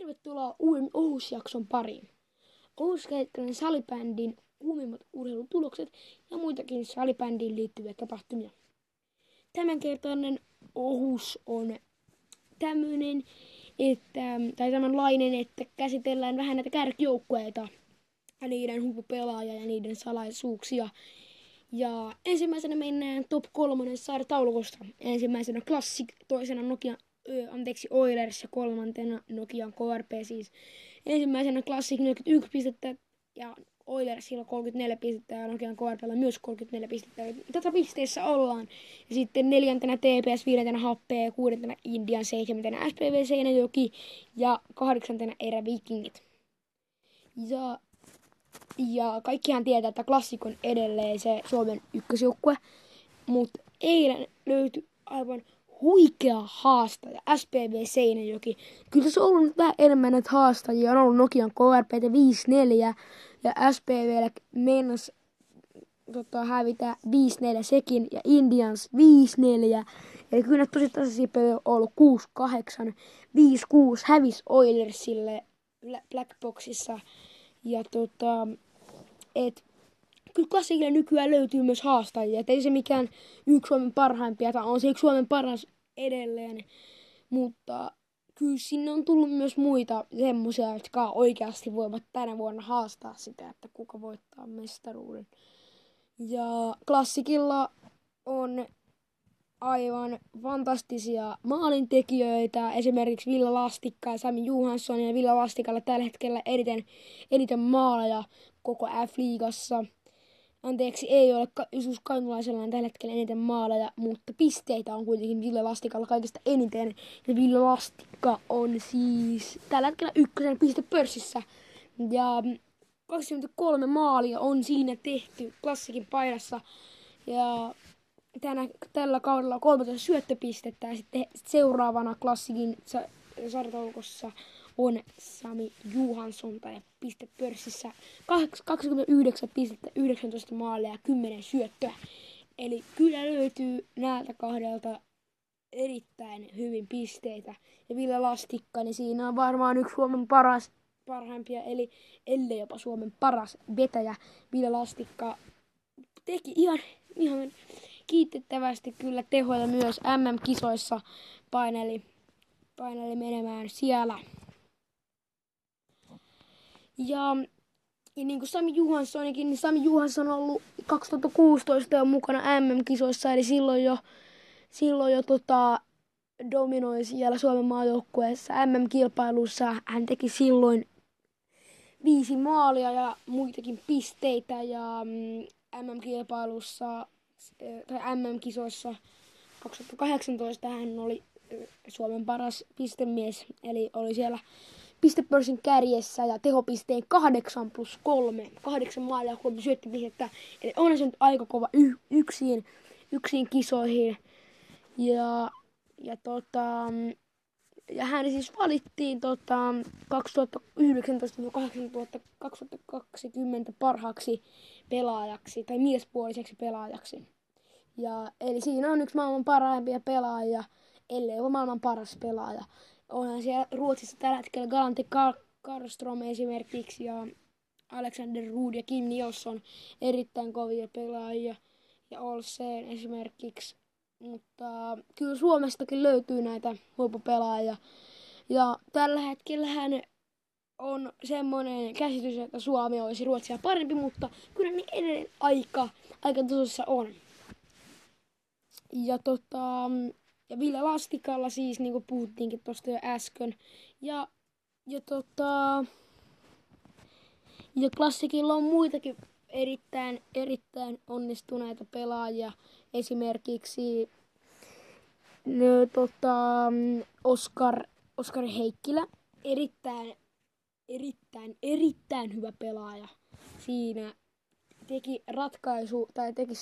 Tervetuloa uuden Ohusjakson pariin. Ohus kehittänyt salibändin kuumimmat urheilutulokset ja muitakin salibändiin liittyviä tapahtumia. Tämänkertainen Ohus on tämmöinen, että, tai tämänlainen, että käsitellään vähän näitä kärkijoukkueita niiden huippupelaajia ja niiden salaisuuksia. Ja ensimmäisenä mennään top kolmonen taulukosta. Ensimmäisenä Classic, toisena Nokia anteeksi, Oilers ja kolmantena Nokian KRP siis. Ensimmäisenä Classic 41 pistettä ja Oilersilla 34 pistettä ja Nokian KRPllä myös 34 pistettä. Tätä pisteissä ollaan. Ja sitten neljäntenä TPS, viidentenä HP, kuudentena Indian, seitsemäntenä SPV Seinäjoki ja kahdeksantena Erä Vikingit. Ja, ja kaikkihan tietää, että Classic on edelleen se Suomen ykkösjoukkue, mutta eilen löytyi aivan huikea haastaja, SPV Seinäjoki. Kyllä se on ollut vähän enemmän näitä haastajia. On ollut Nokian KRP 5-4 ja SPV meinas tota, hävitä 5-4 sekin ja Indians 5-4. Eli kyllä tosi tasaisia pelejä on ollut 6-8, 5-6 hävis Oilersille Blackboxissa. Ja tota, et kyllä klassikille nykyään löytyy myös haastajia. Et ei se mikään yksi Suomen parhaimpia, tai on se yksi Suomen paras edelleen. Mutta kyllä sinne on tullut myös muita semmoisia, jotka oikeasti voivat tänä vuonna haastaa sitä, että kuka voittaa mestaruuden. Ja klassikilla on aivan fantastisia maalintekijöitä, esimerkiksi Villa Lastikka ja Sami Johansson, ja Villa Lastikalla tällä hetkellä eniten, eniten maaleja koko F-liigassa – Anteeksi, ei ole Jusus Kainulaisella tällä hetkellä eniten maaleja, mutta pisteitä on kuitenkin Ville Lastikalla kaikista eniten. Ja Ville Lastikka on siis tällä hetkellä ykkösen pistepörssissä. Ja 23 maalia on siinä tehty klassikin paidassa. Ja tänä, tällä kaudella on 13 syöttöpistettä ja sitten seuraavana klassikin sarjataulukossa on Sami Johansson tai pistepörssissä 29 pistettä, 19 maalia ja 10 syöttöä. Eli kyllä löytyy näiltä kahdelta erittäin hyvin pisteitä. Ja Ville Lastikka, niin siinä on varmaan yksi Suomen paras, parhaimpia, eli ellei jopa Suomen paras vetäjä. Ville Lastikka teki ihan, ihan kiitettävästi kyllä tehoja myös MM-kisoissa paineli, paineli menemään siellä ja, ja niin kuin Sami Juhanssonikin, niin Sami Juhansson on ollut 2016 jo mukana MM-kisoissa, eli silloin jo, silloin jo tota, dominoi siellä Suomen maajoukkueessa MM-kilpailussa. Hän teki silloin viisi maalia ja muitakin pisteitä ja mm, MM-kilpailussa tai MM-kisoissa 2018 hän oli Suomen paras pistemies, eli oli siellä pistepörssin kärjessä ja tehopisteen 8 plus 3. 8 maalia kolme syöttöpistettä. Eli on se nyt aika kova y- yksin kisoihin. Ja, ja, tota, ja hän siis valittiin tota, 2019-2020 parhaaksi pelaajaksi tai miespuoliseksi pelaajaksi. Ja, eli siinä on yksi maailman parhaimpia pelaajia, ellei ole maailman paras pelaaja onhan siellä Ruotsissa tällä hetkellä Galante Karlström esimerkiksi ja Alexander Ruud ja Kim Nilsson erittäin kovia pelaajia ja Olsen esimerkiksi. Mutta kyllä Suomestakin löytyy näitä huippupelaajia. Ja tällä hetkellä hän on semmoinen käsitys, että Suomi olisi Ruotsia parempi, mutta kyllä ne edelleen aika, aika tosissa on. Ja tota, ja Ville Lastikalla siis, niin kuin puhuttiinkin tuosta jo äsken. Ja, ja tota... Ja klassikilla on muitakin erittäin, erittäin onnistuneita pelaajia. Esimerkiksi no, tota, Oskar, Oskar Heikkilä. Erittäin, erittäin, erittäin hyvä pelaaja siinä teki ratkaisu tai teki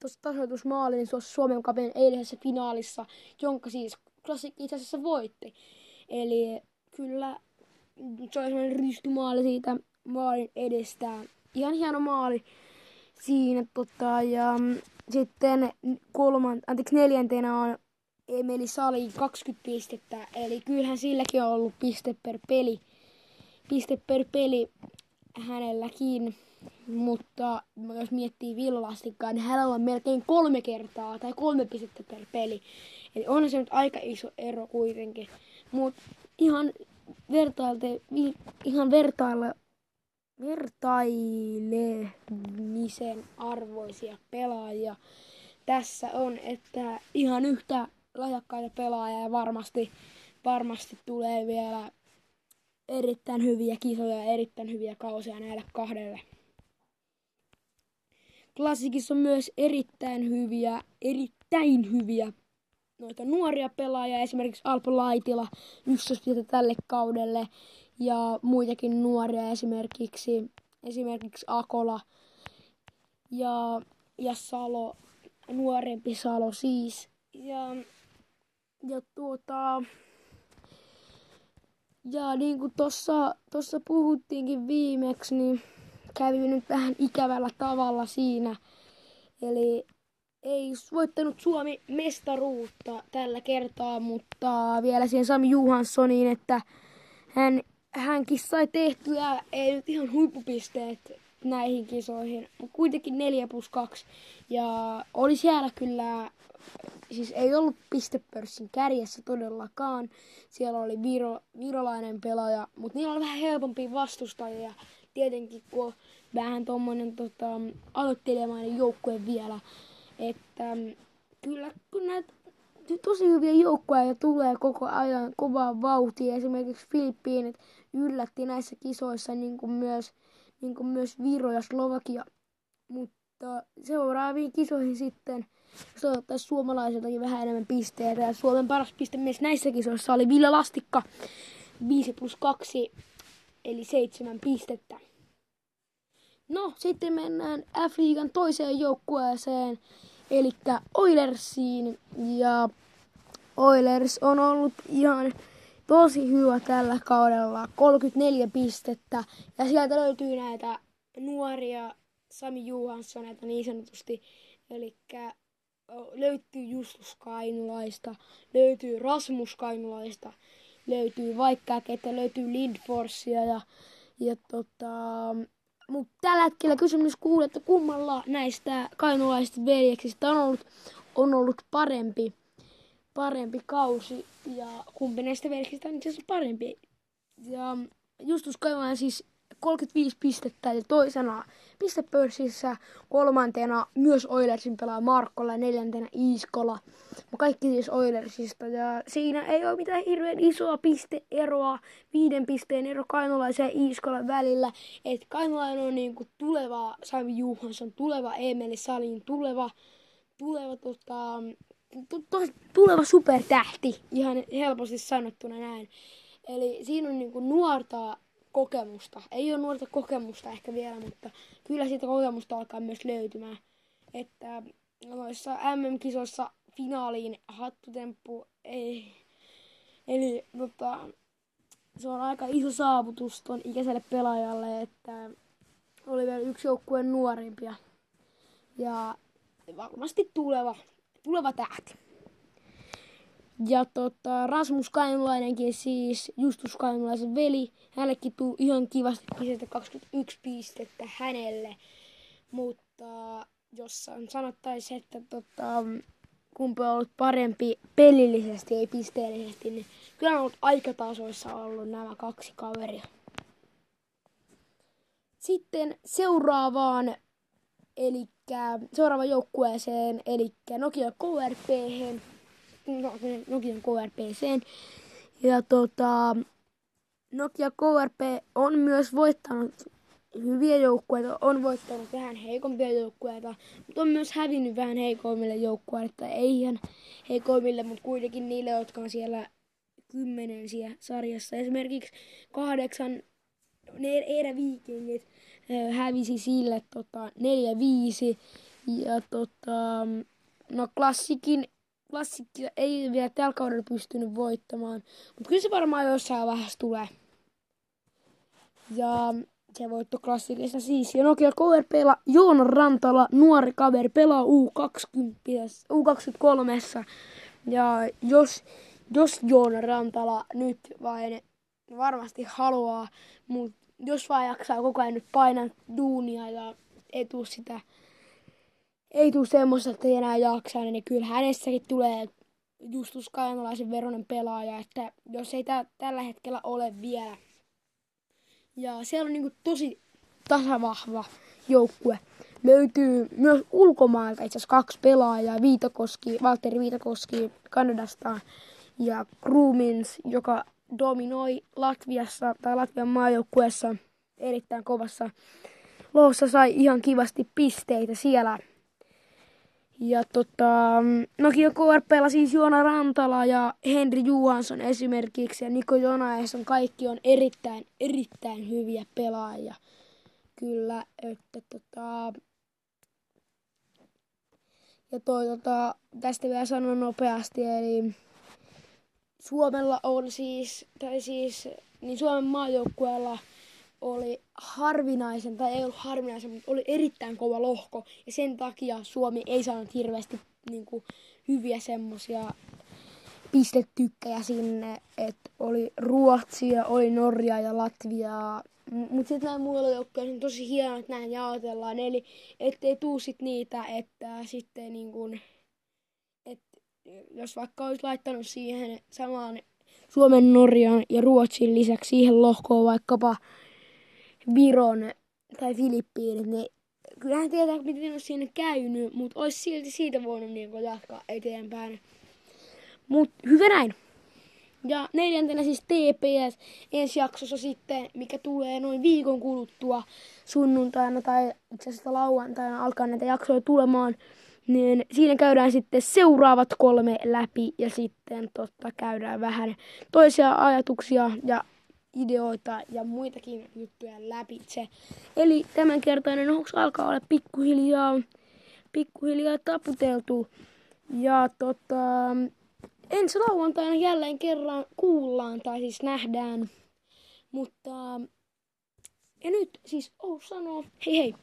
tuossa tasoitusmaalin tuossa Suomen kapin eilisessä finaalissa, jonka siis Classic itse asiassa voitti. Eli kyllä se oli sellainen rystymaali siitä maalin edestä. Ihan hieno maali siinä. Tota, ja sitten kolman, anteeksi, neljäntenä on Emeli Salin 20 pistettä. Eli kyllähän silläkin on ollut piste per peli. Piste per peli hänelläkin. Mutta jos miettii Villalastikkaa, niin hänellä on melkein kolme kertaa tai kolme pistettä per peli. Eli on se nyt aika iso ero kuitenkin. Mutta ihan vertailte, ihan vertaille, vertailemisen arvoisia pelaajia tässä on, että ihan yhtä lahjakkaita pelaajia ja varmasti, varmasti tulee vielä erittäin hyviä kisoja ja erittäin hyviä kausia näille kahdelle. Klassikissa on myös erittäin hyviä, erittäin hyviä noita nuoria pelaajia, esimerkiksi Alpo Laitila, ykköspistä tälle kaudelle, ja muitakin nuoria, esimerkiksi, esimerkiksi Akola ja, ja Salo, nuorempi Salo siis. Ja, ja tuota, ja niin kuin tuossa tossa puhuttiinkin viimeksi, niin kävi nyt vähän ikävällä tavalla siinä. Eli ei voittanut Suomi mestaruutta tällä kertaa, mutta vielä siihen Sami Johanssoniin, että hän, hänkin sai tehtyä, ei nyt ihan huippupisteet näihin kisoihin, mutta kuitenkin 4 plus 2. Ja oli siellä kyllä, siis ei ollut pistepörssin kärjessä todellakaan. Siellä oli viro, virolainen pelaaja, mutta niillä oli vähän helpompi vastustajia. Tietenkin kun vähän tuommoinen tota, aloittelemainen joukkue vielä. Että mm, kyllä kun näitä tosi hyviä joukkoja tulee koko ajan kovaa vauhtia. Esimerkiksi Filippiinit yllätti näissä kisoissa niin kuin myös, niin kuin myös Viro ja Slovakia. Mutta seuraaviin kisoihin sitten toivottavasti suomalaisiltakin vähän enemmän pisteitä. Ja Suomen paras mies näissä kisoissa oli Ville Lastikka 5 plus 2 eli 7 pistettä. No, sitten mennään F-liigan toiseen joukkueeseen, eli Oilersiin. Ja Oilers on ollut ihan tosi hyvä tällä kaudella, 34 pistettä. Ja sieltä löytyy näitä nuoria Sami Johanssoneita niin sanotusti. Eli löytyy Justus Kainulaista, löytyy Rasmus Kainulaista, löytyy vaikka ketä löytyy Lindforsia ja, ja tota, mutta tällä hetkellä kysymys kuuluu, että kummalla näistä kainulaisista veljeksistä on ollut, on ollut parempi, parempi kausi ja kumpi näistä veljeksistä on itse asiassa parempi. Ja Justus Kainulainen siis 35 pistettä ja toisena pistepörssissä, kolmantena myös Oilersin pelaa Markkola ja neljäntenä Iiskola. Kaikki siis Oilersista ja siinä ei ole mitään hirveän isoa pisteeroa, viiden pisteen ero Kainolaisen ja Iiskolan välillä. Et Kainolainen on niinku tuleva Sami Juhansson, tuleva Emeli Salin, tuleva, tuleva tota, tuleva supertähti, ihan helposti sanottuna näin. Eli siinä on niinku nuorta kokemusta. Ei ole nuorta kokemusta ehkä vielä, mutta kyllä siitä kokemusta alkaa myös löytymään. Että noissa MM-kisoissa finaaliin hattutemppu ei. Eli tota, se on aika iso saavutus ton ikäiselle pelaajalle, että oli vielä yksi joukkueen nuorimpia. Ja varmasti tuleva, tuleva tähti. Ja tota, Rasmus Kainulainenkin siis, Justus Kainulaisen veli, hänellekin tuli ihan kivasti pistettä 21 pistettä hänelle. Mutta jos sanottaisiin, että tota, kumpi on ollut parempi pelillisesti, ei pisteellisesti, niin kyllä on ollut aikatasoissa ollut nämä kaksi kaveria. Sitten seuraavaan, eli seuraavaan joukkueeseen, eli Nokia KRP. Nokian KRPC. Ja tota, Nokia KRP on myös voittanut hyviä joukkueita, on voittanut vähän heikompia joukkueita, mutta on myös hävinnyt vähän heikoimmille joukkueille, ei ihan heikoimmille, mutta kuitenkin niille, jotka on siellä kymmenen siellä sarjassa. Esimerkiksi kahdeksan Eera Vikingit hävisi sille tota, 4-5 ja tota, no klassikin klassikkia ei vielä tällä kaudella pystynyt voittamaan, mutta kyllä se varmaan jossain vaiheessa tulee. Ja se voitto klassikissa siis. Ja Nokia KRPllä Joona Rantala, nuori kaveri, pelaa U20, U23. Ja jos, jos Joona Rantala nyt vain varmasti haluaa, mutta jos vaan jaksaa koko ajan nyt painaa duunia ja ei tuu sitä, ei tuu semmoista, että ei enää jaksaa, niin kyllä hänessäkin tulee Justus Kajanalaisen veronen pelaaja, että jos ei tä- tällä hetkellä ole vielä. Ja siellä on niinku tosi tasavahva joukkue. Löytyy myös ulkomailta itse asiassa kaksi pelaajaa, Viitakoski, Valtteri Viitakoski Kanadasta ja Krumins, joka dominoi Latviassa tai Latvian maajoukkueessa erittäin kovassa lohkossa sai ihan kivasti pisteitä siellä. Ja tota, no KRPllä siis Joona Rantala ja Henri Johansson esimerkiksi ja Niko Jonaesson kaikki on erittäin, erittäin hyviä pelaajia. Kyllä, että tota... Ja toi tota, tästä vielä sanon nopeasti, eli Suomella on siis, tai siis, niin Suomen maajoukkueella oli harvinaisen, tai ei ollut harvinaisen, mutta oli erittäin kova lohko. Ja sen takia Suomi ei saanut hirveästi niin kuin, hyviä semmosia pistetykkäjä sinne, että oli Ruotsia, oli Norja ja Latvia. Mutta sitten näin muilla joukkoilla on tosi hienoa, että näin jaotellaan. Eli ettei tuu sit niitä, että sitten niin kun, että jos vaikka olisi laittanut siihen samaan Suomen, Norjan ja Ruotsin lisäksi siihen lohkoon vaikkapa Viron tai Filippiinit, niin kyllähän tietää, miten olisi siinä käynyt, mutta olisi silti siitä voinut niin jatkaa eteenpäin. Mutta hyvä näin. Ja neljäntenä siis TPS ensi jaksossa sitten, mikä tulee noin viikon kuluttua sunnuntaina tai itse asiassa lauantaina alkaa näitä jaksoja tulemaan. Niin siinä käydään sitten seuraavat kolme läpi ja sitten totta käydään vähän toisia ajatuksia ja ideoita ja muitakin juttuja läpitse. Eli tämänkertainen hoks alkaa olla pikkuhiljaa, pikkuhiljaa taputeltu. Ja tota, ensi lauantaina jälleen kerran kuullaan tai siis nähdään. Mutta ja nyt siis oh sanoo hei hei.